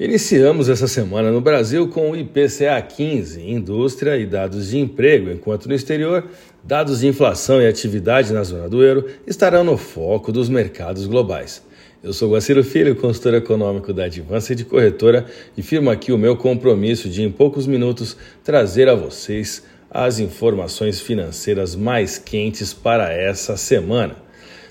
Iniciamos essa semana no Brasil com o IPCA 15, indústria e dados de emprego, enquanto no exterior, dados de inflação e atividade na zona do euro estarão no foco dos mercados globais. Eu sou Guaciro Filho, consultor econômico da Advança de Corretora, e firmo aqui o meu compromisso de, em poucos minutos, trazer a vocês as informações financeiras mais quentes para essa semana.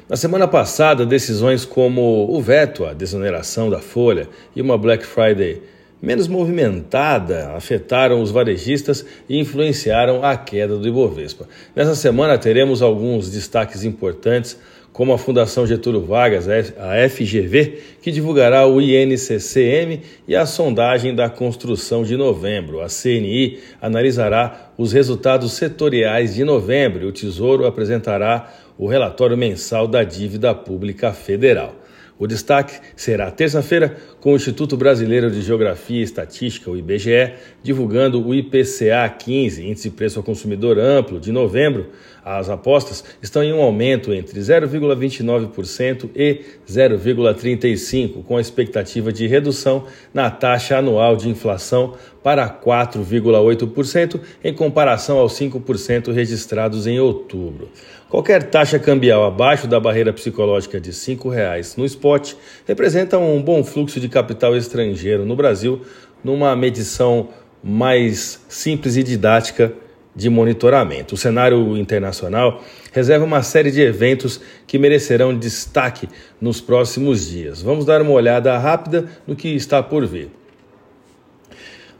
Na semana passada, decisões como o veto à desoneração da folha e uma Black Friday menos movimentada afetaram os varejistas e influenciaram a queda do Ibovespa. Nessa semana teremos alguns destaques importantes, como a Fundação Getúlio Vargas, a FGV, que divulgará o INCCM e a sondagem da construção de novembro. A CNI analisará os resultados setoriais de novembro e o Tesouro apresentará o relatório mensal da dívida pública federal. O destaque será terça-feira com o Instituto Brasileiro de Geografia e Estatística, o IBGE, divulgando o IPCA 15, Índice de Preço ao Consumidor Amplo, de novembro. As apostas estão em um aumento entre 0,29% e 0,35%, com a expectativa de redução na taxa anual de inflação para 4,8%, em comparação aos 5% registrados em outubro. Qualquer taxa cambial abaixo da barreira psicológica de R$ 5,00 no spot representa um bom fluxo de capital estrangeiro no Brasil, numa medição mais simples e didática de monitoramento. O cenário internacional reserva uma série de eventos que merecerão destaque nos próximos dias. Vamos dar uma olhada rápida no que está por vir.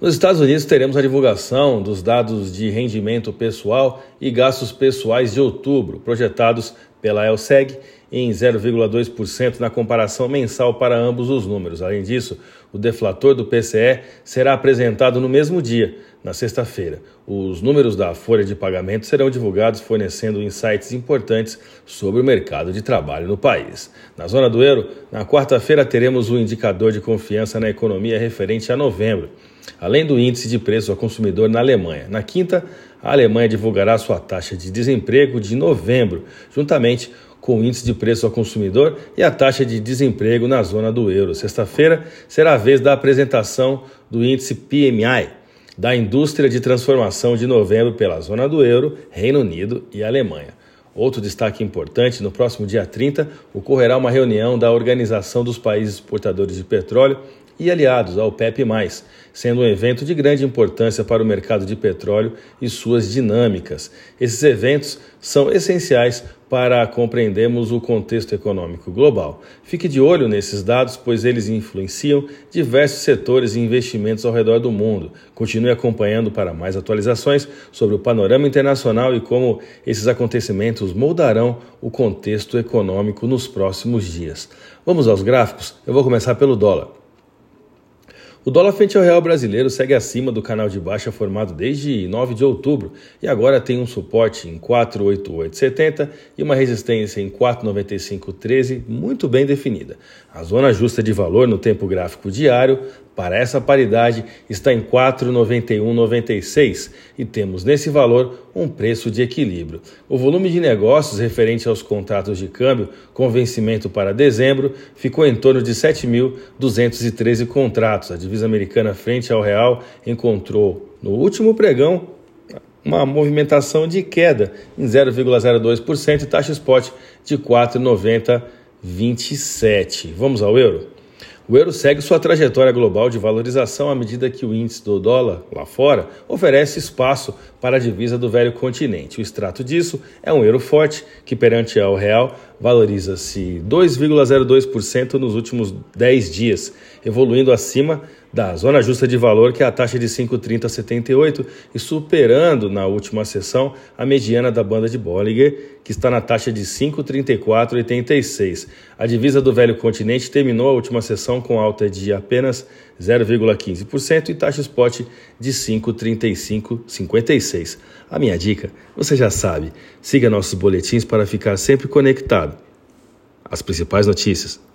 Nos Estados Unidos, teremos a divulgação dos dados de rendimento pessoal e gastos pessoais de outubro, projetados pela ELSEG em 0,2% na comparação mensal para ambos os números. Além disso, o deflator do PCE será apresentado no mesmo dia, na sexta-feira. Os números da folha de pagamento serão divulgados, fornecendo insights importantes sobre o mercado de trabalho no país. Na zona do euro, na quarta-feira teremos o indicador de confiança na economia referente a novembro além do índice de preço ao consumidor na Alemanha. Na quinta, a Alemanha divulgará sua taxa de desemprego de novembro, juntamente com o índice de preço ao consumidor e a taxa de desemprego na zona do euro. Sexta-feira será a vez da apresentação do índice PMI da indústria de transformação de novembro pela zona do euro, Reino Unido e Alemanha. Outro destaque importante: no próximo dia 30 ocorrerá uma reunião da Organização dos Países Exportadores de Petróleo e aliados ao PEP, sendo um evento de grande importância para o mercado de petróleo e suas dinâmicas. Esses eventos são essenciais para compreendermos o contexto econômico global. Fique de olho nesses dados, pois eles influenciam diversos setores e investimentos ao redor do mundo. Continue acompanhando para mais atualizações sobre o panorama internacional e como esses acontecimentos moldarão o contexto econômico nos próximos dias. Vamos aos gráficos? Eu vou começar pelo dólar. O dólar frente ao real brasileiro segue acima do canal de baixa formado desde 9 de outubro e agora tem um suporte em 48870 e uma resistência em 49513 muito bem definida. A zona justa de valor no tempo gráfico diário para essa paridade está em 4,9196 e temos nesse valor um preço de equilíbrio. O volume de negócios referente aos contratos de câmbio com vencimento para dezembro ficou em torno de 7.213 contratos. Divisa americana frente ao real encontrou no último pregão uma movimentação de queda em 0,02% e taxa spot de 4,9027. Vamos ao euro? O euro segue sua trajetória global de valorização à medida que o índice do dólar, lá fora, oferece espaço para a divisa do velho continente. O extrato disso é um euro forte, que perante ao real valoriza-se 2,02% nos últimos 10 dias, evoluindo acima da zona justa de valor, que é a taxa de 5,3078, e superando na última sessão a mediana da banda de Bollinger, que está na taxa de 5,3486. A divisa do velho continente terminou a última sessão com alta de apenas 0,15% e taxa spot de 5,3556. A minha dica, você já sabe, siga nossos boletins para ficar sempre conectado. As principais notícias